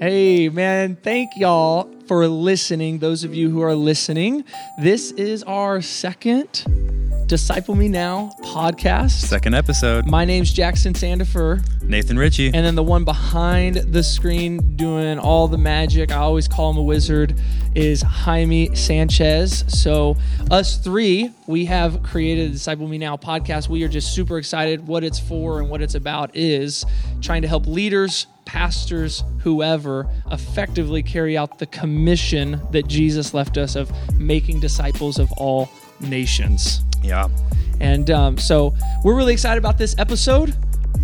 Hey, man, thank y'all for listening. Those of you who are listening, this is our second Disciple Me Now podcast. Second episode. My name's Jackson Sandifer, Nathan Ritchie. and then the one behind the screen doing all the magic, I always call him a wizard, is Jaime Sanchez. So, us three, we have created the Disciple Me Now podcast. We are just super excited. What it's for and what it's about is trying to help leaders, pastors, whoever, effectively carry out the commission that Jesus left us of making disciples of all nations. yeah. And um, so we're really excited about this episode.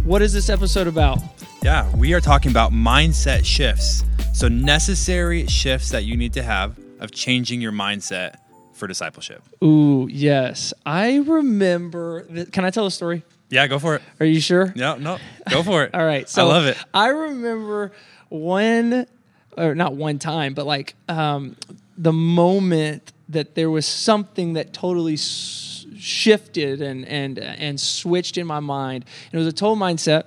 What is this episode about? Yeah. We are talking about mindset shifts. So, necessary shifts that you need to have of changing your mindset for discipleship. Ooh, yes. I remember. Th- Can I tell a story? Yeah, go for it. Are you sure? No, no, go for it. All right. So I love it. I remember one, or not one time, but like um, the moment that there was something that totally s- shifted and and and switched in my mind. And it was a total mindset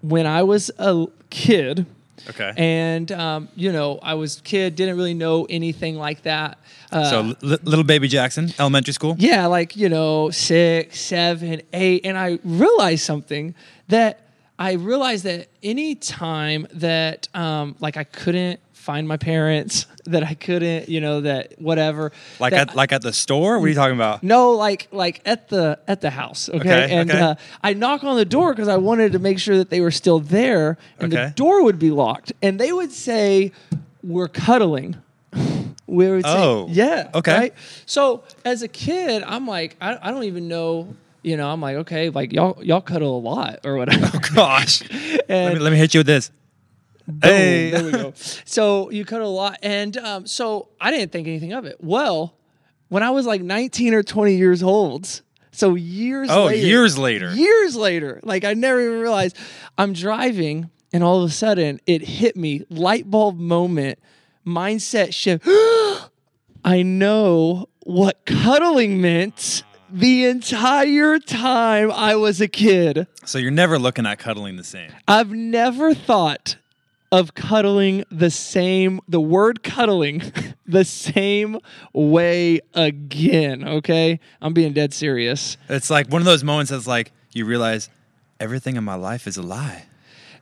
when I was a kid. Okay. And um, you know, I was kid, didn't really know anything like that. Uh, so, li- little baby Jackson, elementary school. yeah, like, you know, six, seven, eight. And I realized something that I realized that any time that, um, like, I couldn't find my parents, that I couldn't, you know, that whatever. Like that- at like at the store. What are you talking about? no, like like at the at the house, okay. Okay, and okay. Uh, I knock on the door because I wanted to make sure that they were still there, and the door would be locked, and they would say, "We're cuddling." we would say, Oh, "Yeah, okay. Right? So as a kid, I'm like, I, I don't even know. You know, I'm like, okay, like y'all y'all cuddle a lot or whatever. Oh gosh. let, me, let me hit you with this. Boom, Hey. there we go. So you cut a lot, and um, so I didn't think anything of it. Well, when I was like 19 or 20 years old, so years Oh, later, years later. years later, like I never even realized I'm driving, and all of a sudden it hit me, light bulb moment, mindset shift. I know what cuddling meant the entire time I was a kid. So you're never looking at cuddling the same. I've never thought of cuddling the same, the word cuddling the same way again. Okay. I'm being dead serious. It's like one of those moments that's like you realize everything in my life is a lie.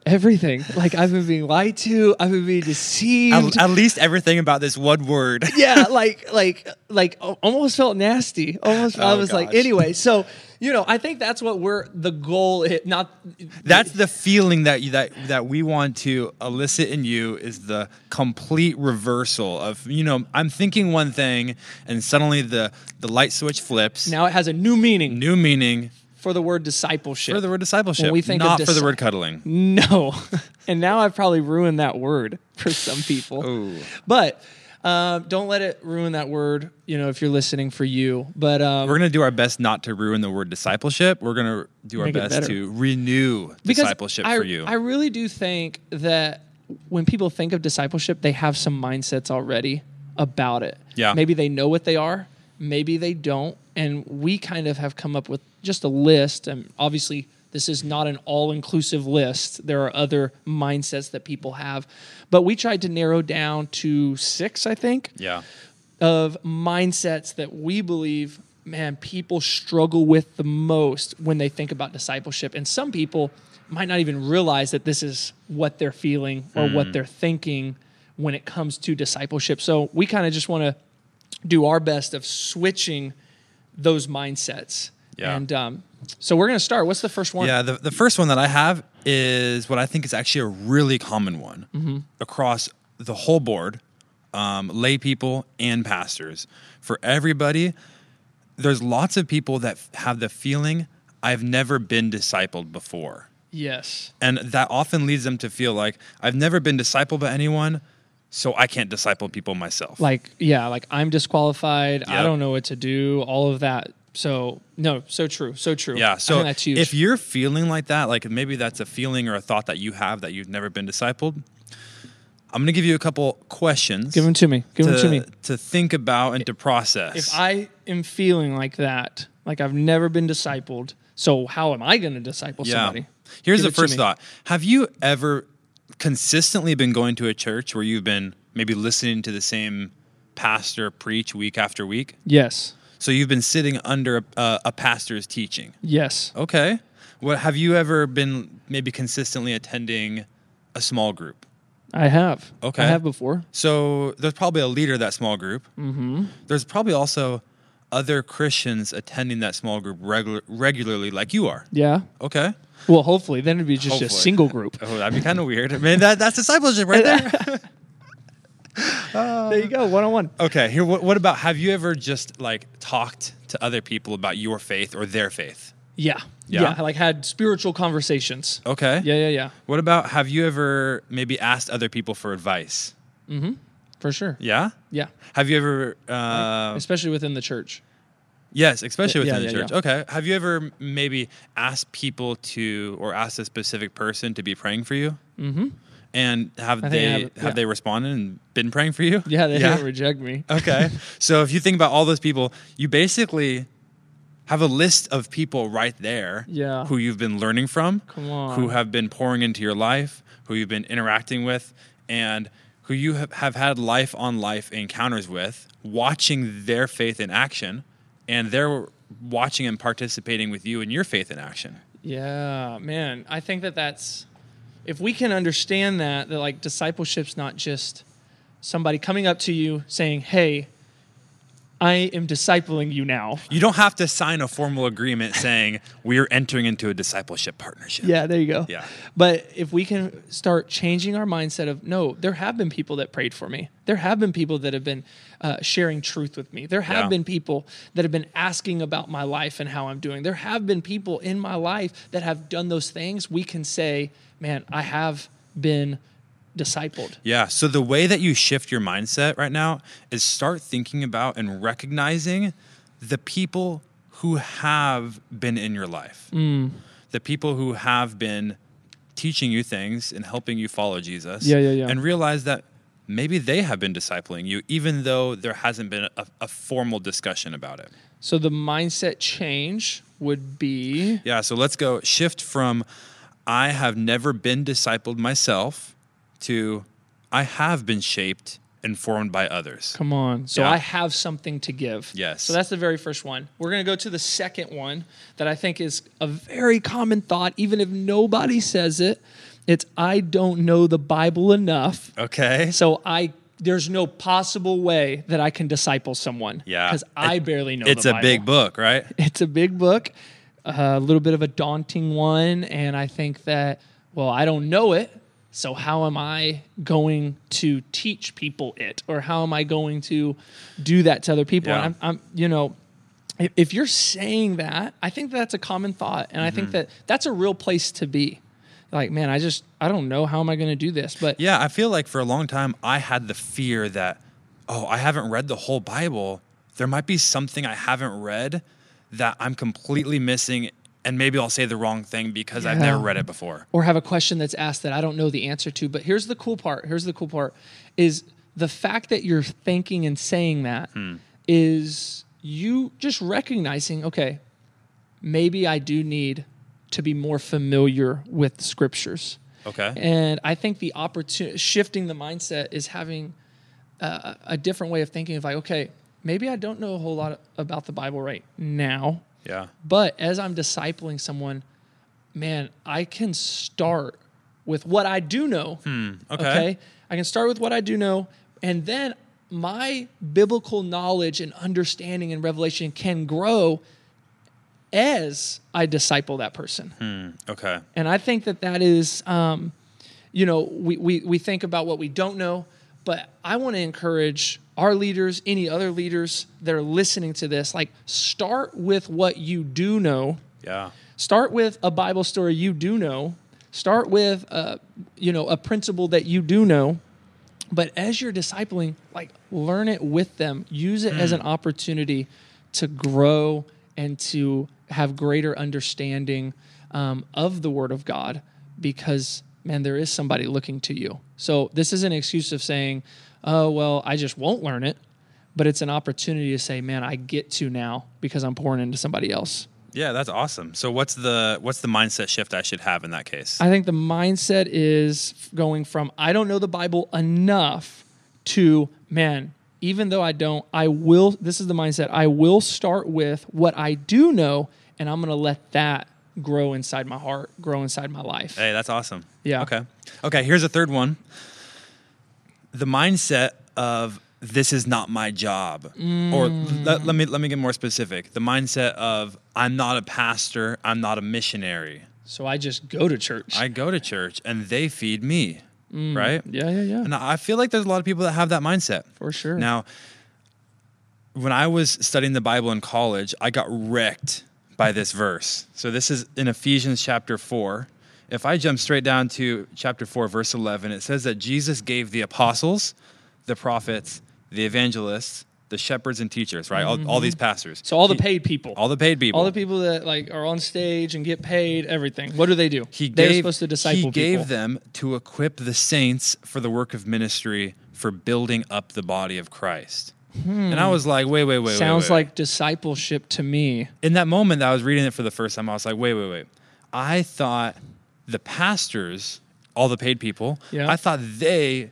Everything. Like I've been being lied to, I've been being deceived. At, at least everything about this one word. yeah, like like like almost felt nasty. Almost I Oh, was like anyway, so you know, I think that's what we're the goal is not That's the feeling that you, that that we want to elicit in you is the complete reversal of you know I'm thinking one thing and suddenly the the light switch flips. now it has a new meaning New meaning for the word discipleship. for the word discipleship, When we think not for the word cuddling. No. and now I've probably ruined that word for some people. Ooh. But um, don't let it ruin that word, you know, if you're listening for you. But um, We're gonna do our best not to ruin the word discipleship. We're gonna do our best to renew because discipleship I, for you. I really do think that when people think of discipleship, they have some mindsets already about it. Yeah. Maybe they know what they are, maybe they don't. And we kind of have come up with just a list. And obviously, this is not an all inclusive list. There are other mindsets that people have. But we tried to narrow down to six, I think yeah. of mindsets that we believe man people struggle with the most when they think about discipleship and some people might not even realize that this is what they're feeling or Hmm. what they're thinking when it comes to discipleship so we kind of just want to do our best of switching those mindsets Yeah. and um, so we're going to start what's the first one Yeah, the, the first one that I have is what I think is actually a really common one Mm-hmm. across the whole board, um, lay people and pastors. For everybody, there's lots of people that have the feeling I've never been discipled before. yes And that often leads them to feel like I've never been discipled by anyone, so I can't disciple people myself. like yeah like i'm disqualified i don't know what to do all of that so no so true so true Yeah. I So think that's huge if you're feeling like that, like maybe that's a feeling or a thought that you have that you've never been discipled, I'm going to give you a couple questions. Give them to me. Give them to me. to think about and to process. If I am feeling like that, like I've never been discipled, so how am I going to disciple yeah. somebody? Here's Give the first thought. Have you ever consistently been going to a church where you've been maybe listening to the same pastor preach week after week? Yes. So you've been sitting under a, a pastor's teaching. Yes. Okay. What have you ever been maybe consistently attending a small group? I have. Okay. I have before. So there's probably a leader of that small group. Mm-hmm. There's probably also other Christians attending that small group regular, regularly, like you are. Yeah. Okay. Well, hopefully, then it'd be just Hopefully. a single group. Oh, that'd be kind of weird. I mean, that, that's discipleship right there. there you go, one on one. okay. Here, what, what about have you ever just like talked to other people about your faith or their faith? Yeah. Yeah? yeah. Like had spiritual conversations. Okay. Yeah, yeah, yeah. What about have you ever maybe asked other people for advice? Mm-hmm. For sure. Yeah. Yeah. Have you ever? Uh, Especially within the church. yes, especially Yeah, within the yeah, church. yeah. Okay. Have you ever maybe asked people to, or asked a specific person to be praying for you? Mm-hmm. And have they have, have, yeah. they responded and been praying for you? Yeah, they didn't reject me. Okay. so if you think about all those people, you basically have a list of people right there Yeah. who you've been learning from, Come on. who have been pouring into your life, who you've been interacting with, and who you have, have had life on life encounters with, watching their faith in action, and they're watching and participating with you in your faith in action. Yeah, man. I think that that's if we can understand that that like discipleship's not just somebody coming up to you saying, "Hey, I am discipling you now." You don't have to sign a formal agreement saying we're entering into a discipleship partnership. Yeah, there you go. Yeah. But if we can start changing our mindset of no, there have been people that prayed for me. There have been people that have been uh, sharing truth with me. There have Yeah. been people that have been asking about my life and how I'm doing. There have been people in my life that have done those things. We can say, man, I have been discipled. Yeah. So the way that you shift your mindset right now is start thinking about and recognizing the people who have been in your life, Mm. the people who have been teaching you things and helping you follow Jesus. Yeah, yeah, yeah. And realize that maybe they have been discipling you, even though there hasn't been a, a formal discussion about it. So the mindset change would be Yeah. So let's go shift from I have never been discipled myself to I have been shaped and formed by others. Come on. So Yeah. I have something to give. Yes. So that's the very first one. We're going to go to the second one that I think is a very common thought, even if nobody says it. It's I don't know the Bible enough. Okay. So I there's no possible way that I can disciple someone. Yeah. Because I It- barely know It's a Bible. big book, right? It's a big book, a little bit of a daunting one. And I think that, well, I don't know it. So how am I going to teach people it? Or how am I going to do that to other people? Yeah. And I'm, I'm, you know, if, if you're saying that, I think that's a common thought. And I think Mm-hmm. that that's a real place to be. Like, man, I just, I don't know. How am I going to do this? But Yeah, I feel like for a long time I had the fear that, oh, I haven't read the whole Bible. There might be something I haven't read that I'm completely missing, and maybe I'll say the wrong thing because I've never read it before. or have a question that's asked that I don't know the answer to. But here's the cool part. Here's the cool part is the fact that you're thinking and saying that hmm. is you just recognizing, okay, maybe I do need to be more familiar with scriptures. Okay. And I think the opportunity, shifting the mindset is having a, a different way of thinking of like, okay, maybe I don't know a whole lot about the Bible right now, Yeah. but as I'm discipling someone, man, I can start with what I do know. Okay. I can start with what I do know. And then my biblical knowledge and understanding and revelation can grow as I disciple that person. Okay. And I think that that is, um, you know, we, we, we think about what we don't know, but I want to encourage our leaders, any other leaders that are listening to this, like start with what you do know. Yeah. Start with a Bible story you do know. Start with, uh, you know, a principle that you do know. But as you're discipling, like learn it with them. Use it as an opportunity to grow and to have greater understanding um, of the Word of God because, man, there is somebody looking to you. So this is an excuse of saying, oh, well, I just won't learn it. But it's an opportunity to say, man, I get to now because I'm pouring into somebody else. Yeah, that's awesome. So what's the what's the mindset shift I should have in that case? I think the mindset is going from I don't know the Bible enough to man, even though I don't, I will this is the mindset. I will start with what I do know and I'm going to let that grow inside my heart, grow inside my life. hey, that's awesome. Yeah. Okay. Okay, here's a third one. The mindset of this is not my job. Or mm. let, let me let me get more specific. The mindset of I'm not a pastor, I'm not a missionary. So I just go to church. I go to church and they feed me. Mm. Right? yeah, yeah, yeah. And I feel like there's a lot of people that have that mindset. For sure. Now, when I was studying the Bible in college, I got wrecked by this verse. So this is in Ephesians chapter 4. If I jump straight down to chapter 4, verse 11, it says that Jesus gave the apostles, the prophets, the evangelists, the shepherds and teachers, right? All, all mm-hmm. these pastors. so all the paid people. all the paid people. all the people that like are on stage and get paid everything. What do they do? he They're gave, supposed to disciple He gave people. them to equip the saints for the work of ministry for building up the body of Christ. And I hmm. was like, wait, wait, wait. wait, Sounds wait. like discipleship to me. in that moment that I was reading it for the first time, I was like, wait, wait, wait. I thought the pastors, all the paid people, Yeah. I thought they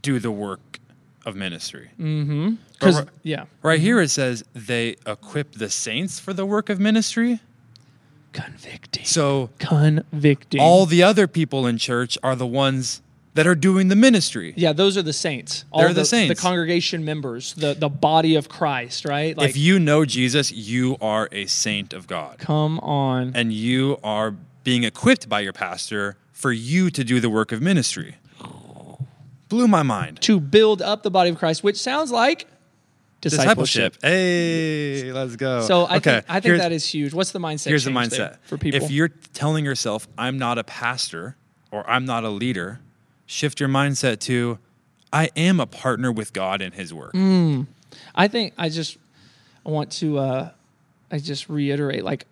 do the work of ministry. Because But ri- yeah, Right mm-hmm. here it says they equip the saints for the work of ministry. convicting. So convicting. all the other people in church are the ones that are doing the ministry. yeah, those are the saints. All They're the saints. The congregation members, the the body of Christ, right? Like, if you know Jesus, you are a saint of God. come on, And you are being equipped by your pastor for you to do the work of ministry. Blew my mind. to build up the body of Christ, which sounds like discipleship. Discipleship. Hey, let's go. So I okay, think I think here's- that is huge. What's the mindset? here's the mindset for people. If you're telling yourself, "I'm not a pastor" or "I'm not a leader," shift your mindset to, "I am a partner with God in His work." Mm. I think I just I want to uh I just reiterate like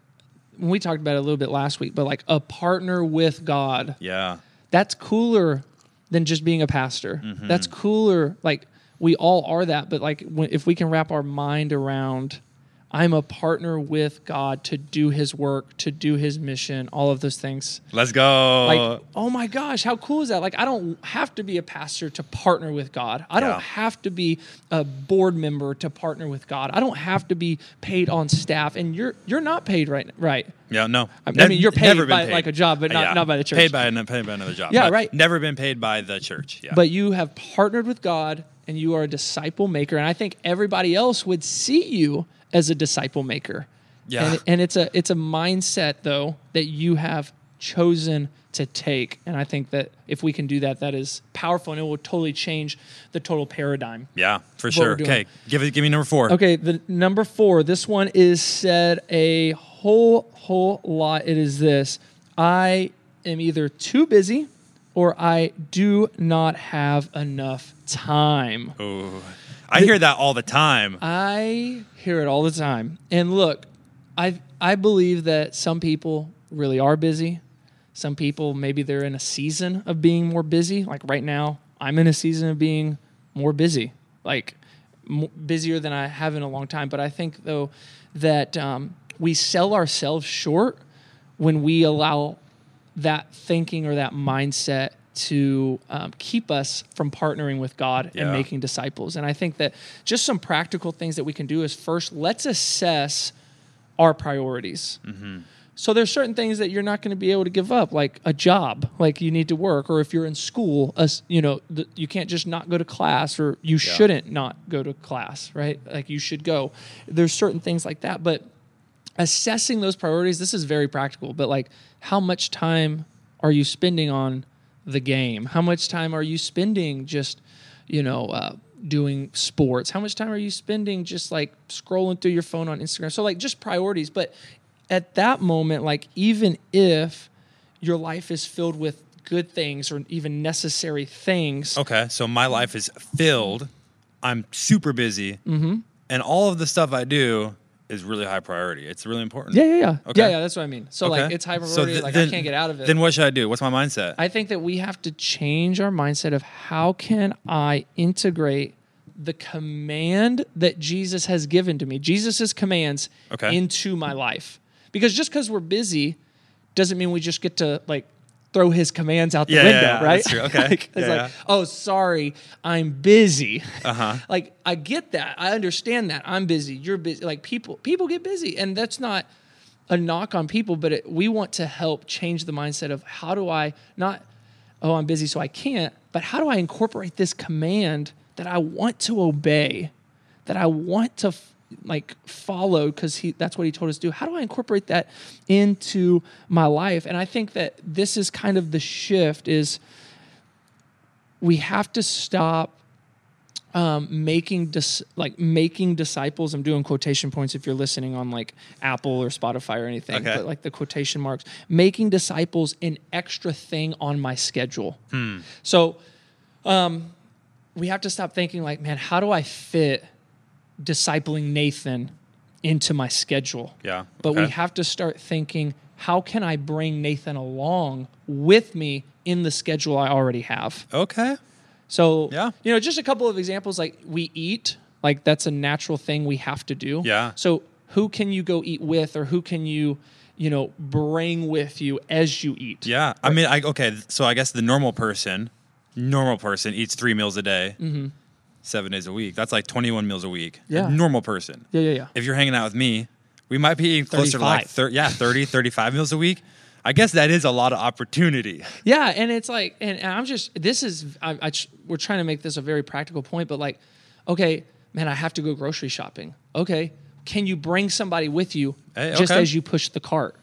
when we talked about it a little bit last week, but like a partner with God. Yeah, That's cooler than just being a pastor. Mm-hmm. That's cooler like we all are that, but like when, if we can wrap our mind around I'm a partner with God to do his work, to do his mission, all of those things. let's go. Like, oh my gosh, how cool is that? Like, I don't have to be a pastor to partner with God. I Yeah. don't have to be a board member to partner with God. I don't have to be paid on staff. And you're you're not paid right, right? yeah, no. I mean, you're paid by, like, a job, but not- not by the church. Paid by an- paid by another job. Yeah, right. Never been paid by the church. Yeah, But you have partnered with God, and you are a disciple maker. And I think everybody else would see you as a disciple maker. Yeah. And, and it's a it's a mindset though that you have chosen to take. And I think that if we can do that, that is powerful and it will totally change the total paradigm. yeah, for sure. Okay, give it. Give me number four. Okay, the number four, this one is said a whole whole lot. It is this. I am either too busy or I do not have enough time. I hear that all the time. I hear it all the time. And look, I I believe that some people really are busy. Some people maybe they're in a season of being more busy. Like right now, I'm in a season of being more busy. Like m- busier than I have in a long time. But I think though that um, we sell ourselves short when we allow that thinking or that mindset to um, keep us from partnering with God and making disciples. And I think that just some practical things that we can do is first, let's assess our priorities. So there's certain things that you're not going to be able to give up, like a job, like you need to work, or if you're in school, you know, the, you can't just not go to class, or you shouldn't not go to class, right? Like you should go. There's certain things like that, but assessing those priorities, this is very practical, but like how much time are you spending on the game? How much time are you spending just, you know, uh, doing sports? How much time are you spending just like scrolling through your phone on Instagram? So, like, just priorities. But at that moment, like, even if your life is filled with good things or even necessary things, Okay, so my life is filled. I'm super busy, Mm-hmm. and all of the stuff I do is really high priority. It's really important. yeah, yeah, yeah. Okay. Yeah, yeah, that's what I mean. So, like, it's high So priority. th- like, then- I can't get out of it. Then what should I do? What's my mindset? I think that we have to change our mindset of how can I integrate the command that Jesus has given to me, Jesus's commands Okay. into my life. because just because we're busy doesn't mean we just get to like throw his commands out the Yeah, window, yeah, right? that's true. Okay. like, it's Yeah, like, oh, sorry, I'm busy. Uh-huh. like I get that, I understand that. I'm busy. You're busy. Like people, people get busy, and that's not a knock on people, but it, we want to help change the mindset of how do I not, oh, I'm busy, so I can't, but how do I incorporate this command that I want to obey, that I want to f- like follow because he that's what he told us to do. How do I incorporate that into my life? And I think that this is kind of the shift is we have to stop um, making dis- like making disciples. I'm doing quotation points if you're listening on like Apple or Spotify or anything, Okay. but like the quotation marks. Making disciples an extra thing on my schedule. So um, we have to stop thinking like, man, how do I fit discipling Nathan into my schedule? Yeah. But we have to start thinking, how can I bring Nathan along with me in the schedule I already have? Okay. So, Yeah. you know, just a couple of examples like we eat, like that's a natural thing we have to do. Yeah. So, who can you go eat with or who can you, you know, bring with you as you eat? Yeah. I mean, I okay. So I guess the normal person, normal person eats three meals a day, mm-hmm. Seven days a week. That's like 21 meals a week. A Yeah. normal person. Yeah, yeah, yeah. If you're hanging out with me, we might be eating closer to like 35. 30, yeah, 30, 35 meals a week. I guess that is a lot of opportunity. Yeah, and it's like, and, and I'm just, this is, I, I, we're trying to make this a very practical point, but like, okay, man, I have to go grocery shopping. Okay, can you bring somebody with you Hey, just okay. as you push the cart?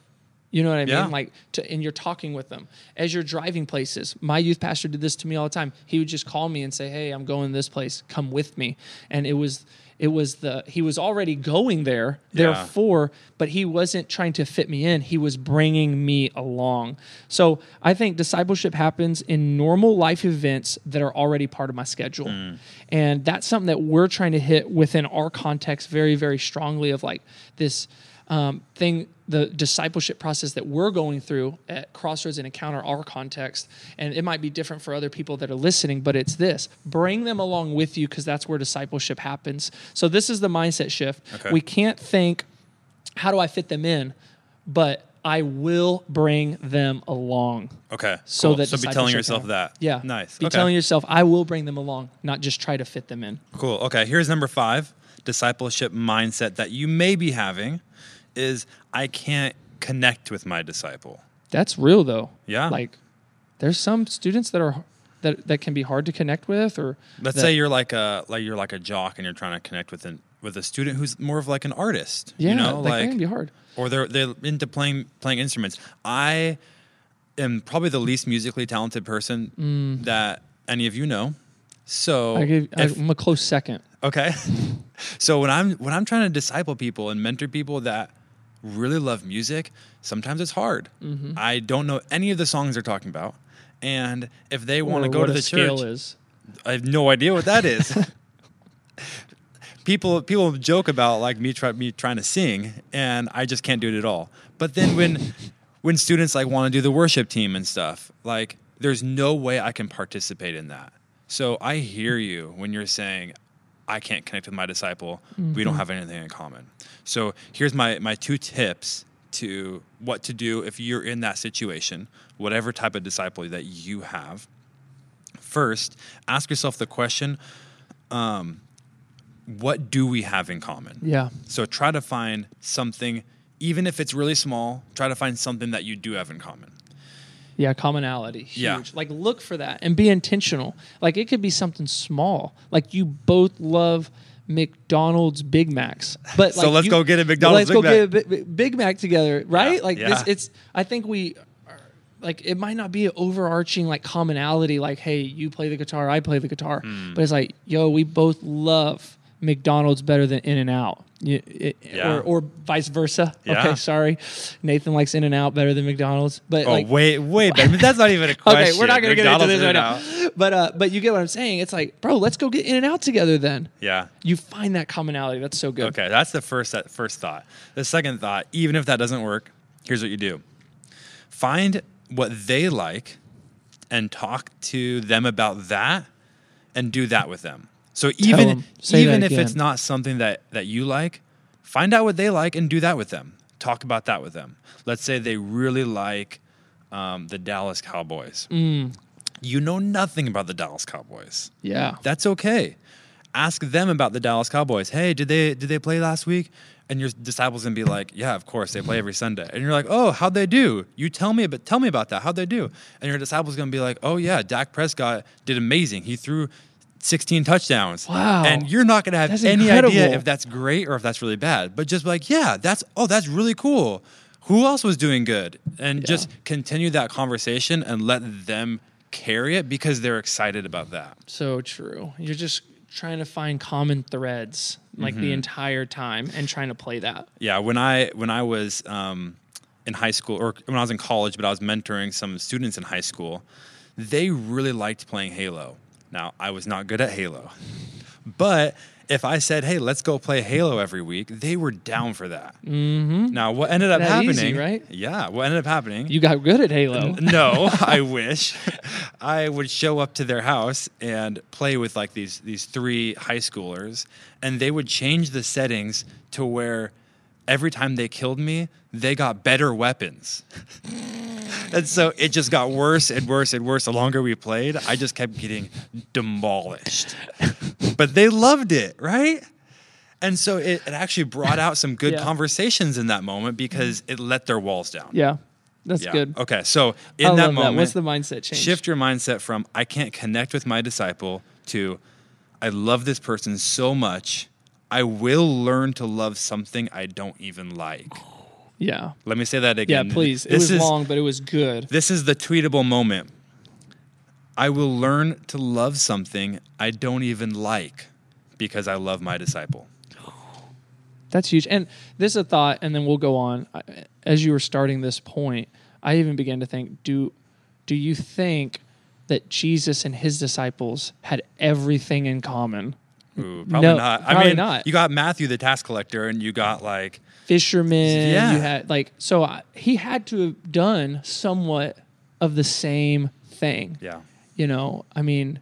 You know what I Yeah. mean? Like, to, and you're talking with them as you're driving places. My youth pastor did this to me all the time. He would just call me and say, "Hey, I'm going to this place. Come with me." And it was, it was the he was already going there, Yeah. therefore, but he wasn't trying to fit me in. He was bringing me along. So I think discipleship happens in normal life events that are already part of my schedule, hmm. and that's something that we're trying to hit within our context very, very strongly. Of like this um, thing, the discipleship process that we're going through at Crossroads and Encounter our context. And it might be different for other people that are listening, but it's this bring them along with you because that's where discipleship happens. So, this is the mindset shift. Okay. We can't think, how do I fit them in? But I will bring them along. Okay. So cool. that so be telling yourself can- that. Yeah. Nice. Be okay. telling yourself, I will bring them along, not just try to fit them in. Cool. Okay. Here's number five discipleship mindset that you may be having is I can't connect with my disciple. That's real though. Yeah. Like there's some students that are that that can be hard to connect with or Let's that- say you're like a like you're like a jock and you're trying to connect with an with a student who's more of like an artist. yeah, You know, that like can be hard. or they're they're into playing playing instruments. I am probably the least musically talented person that any of you know. So Mm. I give, if- I'm a close second. Okay. so when I'm when I'm trying to disciple people and mentor people that really love music, sometimes it's hard. Mm-hmm. I don't know any of the songs they're talking about. And if they want to go to the scale church, is. I have no idea what that is. people people joke about like me try, me trying to sing and I just can't do it at all. But then when when students like want to do the worship team and stuff, like there's no way I can participate in that. So I hear you when you're saying I can't connect with my disciple. We don't have anything in common. So here's my my two tips to what to do if you're in that situation, whatever type of disciple that you have first ask yourself the question um, what do we have in common Yeah. so try to find something even if it's really small try to find something that you do have in common Yeah, commonality. Huge. Yeah. Like look for that and be intentional. Like it could be something small. Like you both love McDonald's Big Macs. But So let's you- go get a McDonald's Let's go Big get a Big Mac together, right? Yeah, Like yeah. this it's I think we are- like it might not be an overarching like commonality like hey, you play the guitar, I play the guitar. Hmm. But it's like, yo, we both love McDonald's better than In and Out. You- it- Yeah. Or, or vice versa. Yeah. Okay, sorry. Nathan likes In and Out better than McDonald's. But oh like wait wait man, that's not even a question Okay, we're not gonna get into this right now. But uh, but you get what I'm saying. It's like, bro, let's go get in and out together. Then yeah you find that commonality. That's so good. Okay, that's the first that first thought. The second thought, even if that doesn't work, here's what you do. Find what they like and talk to them about that and do that with them. So even even if it's not something that that you like, find out what they like and do that with them. talk about that with them. Let's say they really like um, the Dallas Cowboys. Mm. You know nothing about the Dallas Cowboys. Yeah. That's okay. Ask them about the Dallas Cowboys. Hey, did they did they play last week? And your disciples gonna be like, Yeah, of course, they play every Sunday. And you're like, Oh, how'd they do? You tell me about tell me about that. How'd they do? And your disciples gonna be like, Oh yeah, Dak Prescott did amazing. He threw 16 touchdowns. Wow. And you're not gonna have That's any incredible. idea if that's great or if that's really bad. But just like, yeah, that's oh, that's really cool. Who else was doing good? And just continue that conversation and let them carry it because they're excited about that. So true. You're just trying to find common threads like Mm-hmm. the entire time and trying to play that. Yeah, when I when I was um, in high school or when I was in college, but I was mentoring some students in high school, they really liked playing Halo. Now I was not good at Halo, but if I said, "Hey, let's go play Halo every week," they were down for that. Mm-hmm. Now what ended up That happening? easy, right? Yeah, what ended up happening? You got good at Halo. no, I wish. I would show up to their house and play with like these these three high schoolers, and they would change the settings to where every time they killed me, they got better weapons. and so it just got worse and worse and worse. The longer we played, I just kept getting demolished. but they loved it, right? And so it, it actually brought out some good Yeah. conversations in that moment because it let their walls down. Yeah. That's Yeah. good. Okay, so in I that moment, that. What's the mindset change? shift your mindset from I can't connect with my disciple to I love this person so much. I will learn to love something I don't even like. Yeah. Let me say that again. Yeah, please. It This was is long, but it was good. this is the tweetable moment. I will learn to love something I don't even like because I love my disciple. That's huge. And this is a thought, and then we'll go on. As you were starting this point, I even began to think: Do do you think that Jesus and his disciples had everything in common? Ooh, probably No, not. I probably mean, not. you got Matthew the tax collector, and you got like Fishermen, Yeah. you had like so. I, he had to have done somewhat of the same thing. yeah. you know i mean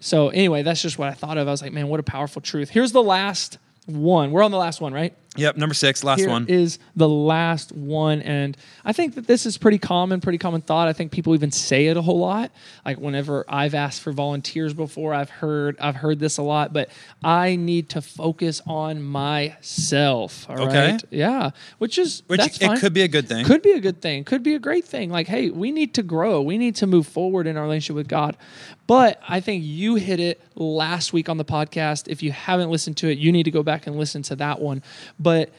so anyway that's just what i thought of i was like man what a powerful truth here's the last one we're on the last one right Yep, number six, last Here one. is the last one and i think that this is pretty common pretty common thought i think people even say it a whole lot like whenever i've asked for volunteers before i've heard i've heard this a lot but i need to focus on myself all right? Okay. yeah which is Which that's it could be a good thing. Could be a good thing. Could be a great thing. Like, hey, we need to grow. We need to move forward in our relationship with God. But I think you hit it last week on the podcast. If you haven't listened to it, you need to go back and listen to that one. But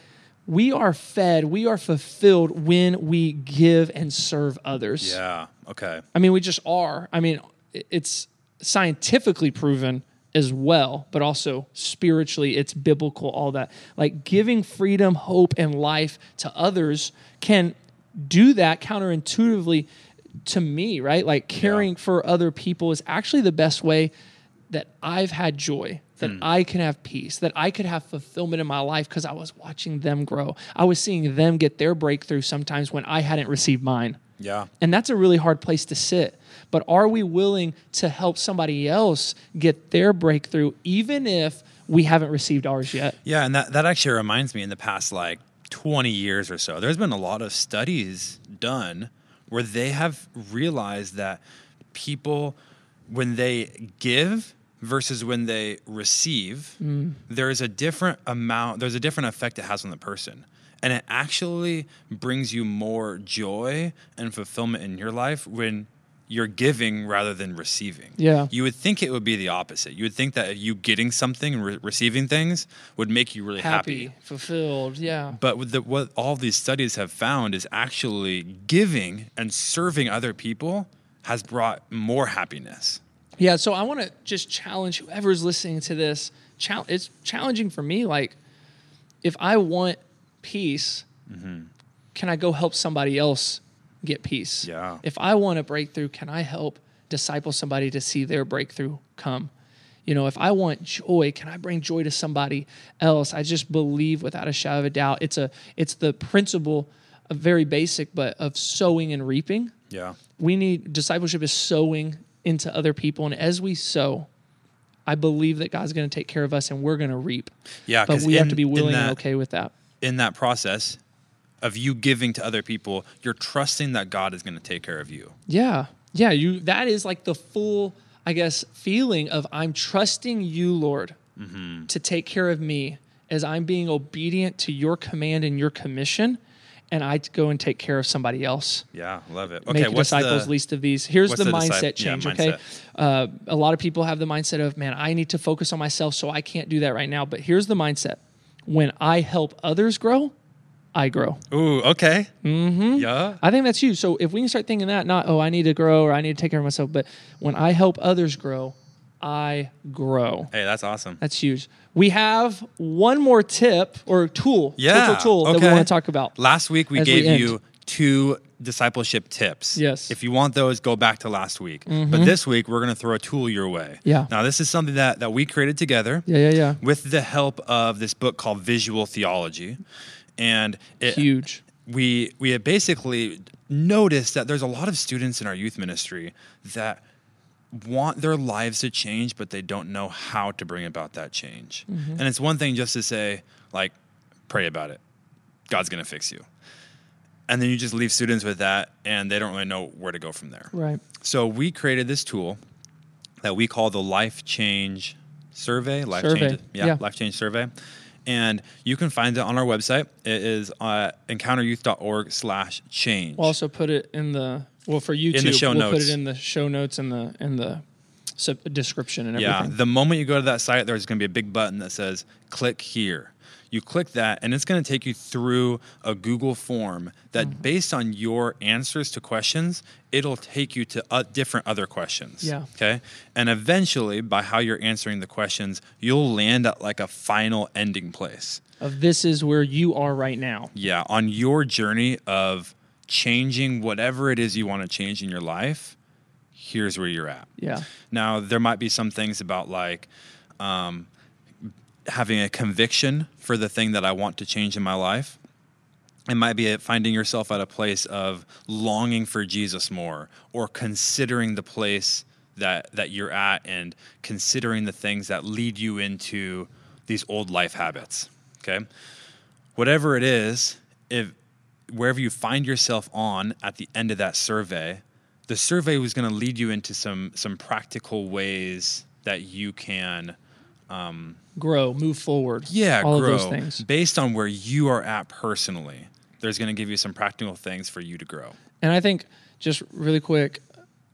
we are fed, we are fulfilled when we give and serve others. Yeah. Okay. I mean, we just are. I mean, it's scientifically proven as well, but also spiritually, it's biblical, all that. Like giving freedom, hope, and life to others can do that counterintuitively to me, right? Like caring for other people is actually the best way that I've had joy, that hmm. I can have peace, that I could have fulfillment in my life because I was watching them grow. I was seeing them get their breakthrough sometimes when I hadn't received mine. Yeah. And that's a really hard place to sit. But are we willing to help somebody else get their breakthrough, even if we haven't received ours yet? Yeah, and that, that actually reminds me in the past like 20 years or so, there's been a lot of studies done where they have realized that people, when they give versus when they receive, mm. there is a different amount, there's a different effect it has on the person. And it actually brings you more joy and fulfillment in your life when you're giving rather than receiving. Yeah. You would think it would be the opposite. You would think that you getting something and re- receiving things would make you really happy. Happy, fulfilled, yeah. But the, what all these studies have found is actually giving and serving other people has brought more happiness. Yeah, so I want to just challenge whoever's listening to this. Chal- it's challenging for me. Like, if I want peace, mm-hmm. can I go help somebody else get peace? Yeah. If I want a breakthrough, can I help disciple somebody to see their breakthrough come? You know, if I want joy, can I bring joy to somebody else? I just believe without a shadow of a doubt, it's a it's the principle, of very basic, but of sowing and reaping Yeah. we need discipleship is sowing into other people and as we sow i believe that god's going to take care of us and we're going to reap Yeah. but we have to be willing that- and okay with that in that process, of you giving to other people, you're trusting that God is going to take care of you. Yeah. Yeah, you that is like the full I guess feeling of I'm trusting you, Lord, Mm-hmm. to take care of me as I'm being obedient to your command and your commission and I go and take care of somebody else. Yeah, love it. Make Okay, what's disciples the least of these. Here's the, the mindset disci- yeah, change, okay? Uh, a lot of people have the mindset of, man, I need to focus on myself, so I can't do that right now. But here's the mindset when I help others grow, I grow. Ooh, okay. Mm-hmm. Yeah. I think that's huge. So if we can start thinking that, not, oh, I need to grow or I need to take care of myself, but when I help others grow, I grow. Hey, that's awesome. That's huge. We have one more tip or tool, Yeah. tool, tool, that we want to talk about. Last week we as we gave you two discipleship tips. Yes. Mm-hmm. If you want those, go back to last week. But this week we're going to throw a tool your way. Yeah. Now this is something that that we created together. Yeah, yeah, yeah. With the help of this book called Visual Theology, and it, Huge. we we have basically noticed that there's a lot of students in our youth ministry that want their lives to change but they don't know how to bring about that change and it's one thing just to say like pray about it god's going to fix you and then you just leave students with that and they don't really know where to go from there Right. so we created this tool that we call the Life Change Survey. Life Survey, Change, yeah, yeah. Life Change Survey, and you can find it on our website. It is uh, encounteryouth.org/change. We'll also put it in the well for YouTube. show we'll put it in the show notes and the in the sub- description and everything. yeah, the moment you go to that site, there's going to be a big button that says "Click here." You click that, and it's going to take you through a Google form that, Mm-hmm. based on your answers to questions, it'll take you to uh, different other questions. Yeah. Okay. And eventually, by how you're answering the questions, you'll land at like a final ending place. Of this is where you are right now. Yeah. On your journey of changing whatever it is you want to change in your life, here's where you're at. Yeah. Now, there might be some things about like um, having a conviction for the thing that I want to change in my life. It might be finding yourself at a place of longing for Jesus more or considering the place that, that you're at and considering the things that lead you into these old life habits. Okay. Whatever it is, if wherever you find yourself on at the end of that survey, the survey was going to lead you into some some practical ways that you can um, Grow, move forward. yeah all grow of those things. based on where you are at personally there's going to give you some practical things for you to grow And I think just really quick,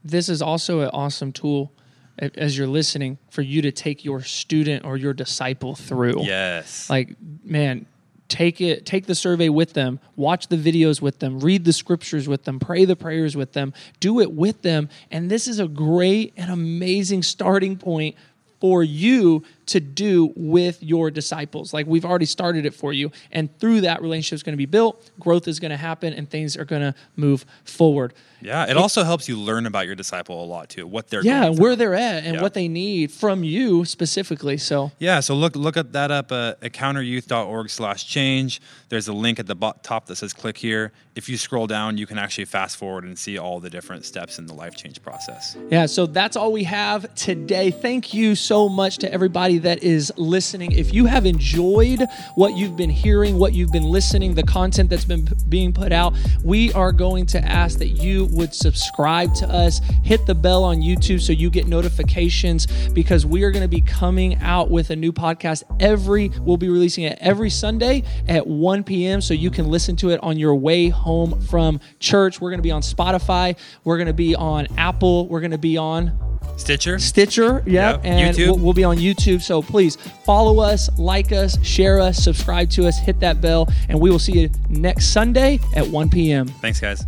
this is also an awesome tool as you're listening for you to take your student or your disciple through. yes Like, man, take it, take the survey with them, watch the videos with them, read the scriptures with them, pray the prayers with them, do it with them. And this is a great and amazing starting point for you to do with your disciples. Like we've already started it for you. And through that, relationship is going to be built, growth is going to happen, and things are going to move forward. yeah it also helps you learn about your disciple a lot too what they're Yeah, and where they're at and Yeah. what they need from you specifically. So, Yeah, so look look at that up uh, at encounteryouth.org slash change. There's a link at the bo- top that says click here. If you scroll down, you can actually fast forward and see all the different steps in the life change process. Yeah, so that's all we have today. Thank you so much to everybody that is listening. If you have enjoyed what you've been hearing, what you've been listening, the content that's been being put out, we are going to ask that you would subscribe to us, hit the bell on YouTube so you get notifications because we are going to be coming out with a new podcast every we'll be releasing it every Sunday at 1 p.m. so you can listen to it on your way home from church. We're going to be on Spotify, we're going to be on Apple, we're going to be on Stitcher? Stitcher, yeah, Yep. and. We'll, we'll be on YouTube. So please follow us, like us, share us, subscribe to us, hit that bell, and we will see you next Sunday at 1 p.m. Thanks, guys.